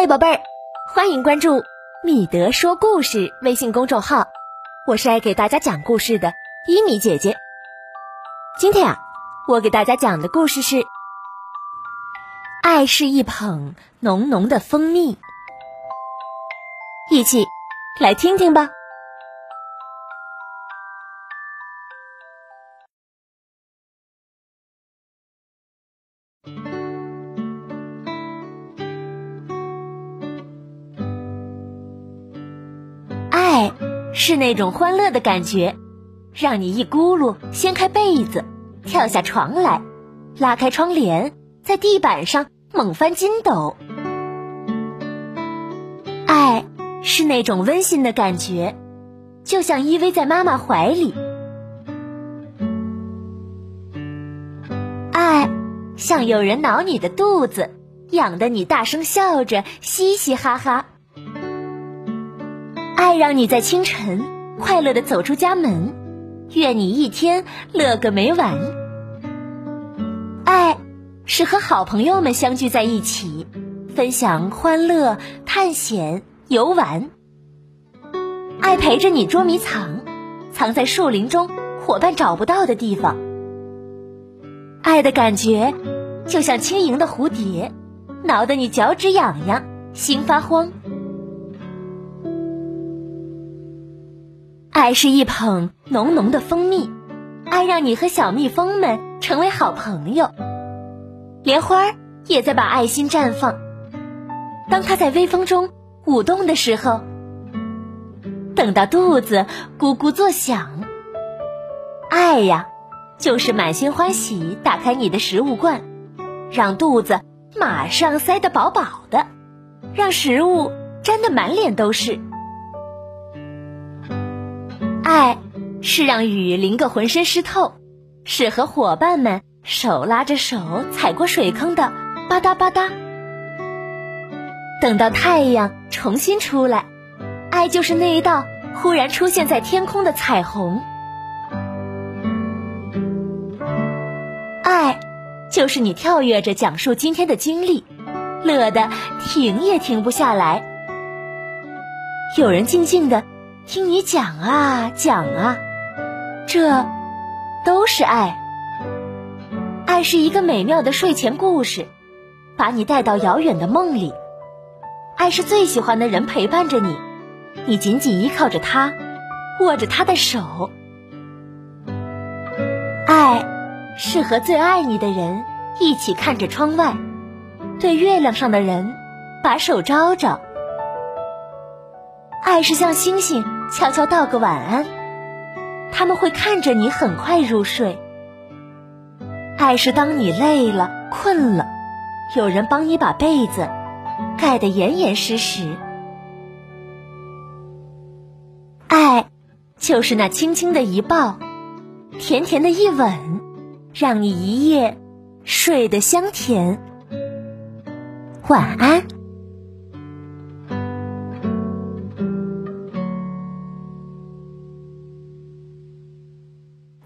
嗨，宝贝儿，欢迎关注米德说故事微信公众号，我是爱给大家讲故事的伊米姐姐。今天啊，我给大家讲的故事是《爱是一捧浓浓的蜂蜜》，一起来听听吧。爱是那种欢乐的感觉，让你一咕噜掀开被子，跳下床来，拉开窗帘，在地板上猛翻筋斗。爱是那种温馨的感觉，就像依偎在妈妈怀里。爱像有人挠你的肚子，痒得你大声笑着，嘻嘻哈哈。爱让你在清晨快乐的走出家门，愿你一天乐个没完。爱是和好朋友们相聚在一起，分享欢乐、探险、游玩。爱陪着你捉迷藏，藏在树林中伙伴找不到的地方。爱的感觉就像轻盈的蝴蝶，挠得你脚趾痒痒，心发慌。爱是一捧浓浓的蜂蜜，爱让你和小蜜蜂们成为好朋友。莲花也在把爱心绽放，当它在微风中舞动的时候，等到肚子咕咕作响，爱呀，就是满心欢喜打开你的食物罐，让肚子马上塞得饱饱的，让食物沾得满脸都是。爱是让雨淋个浑身湿透，是和伙伴们手拉着手踩过水坑的吧嗒吧嗒。等到太阳重新出来，爱就是那一道忽然出现在天空的彩虹。爱就是你跳跃着讲述今天的经历，乐得停也停不下来。有人静静的。听你讲啊讲啊，这都是爱。爱是一个美妙的睡前故事，把你带到遥远的梦里。爱是最喜欢的人陪伴着你，你紧紧依靠着他，握着他的手。爱是和最爱你的人一起看着窗外，对月亮上的人把手招招。爱是像星星。悄悄道个晚安，他们会看着你很快入睡。爱是当你累了、困了，有人帮你把被子盖得严严实实。爱就是那轻轻的一抱，甜甜的一吻，让你一夜睡得香甜。晚安。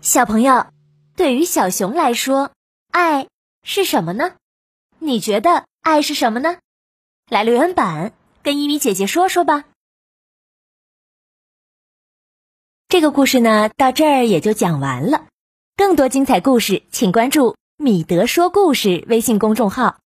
小朋友，对于小熊来说，爱是什么呢？你觉得爱是什么呢？来留言板跟依米姐姐说说吧。这个故事呢，到这儿也就讲完了。更多精彩故事，请关注“米德说故事”微信公众号。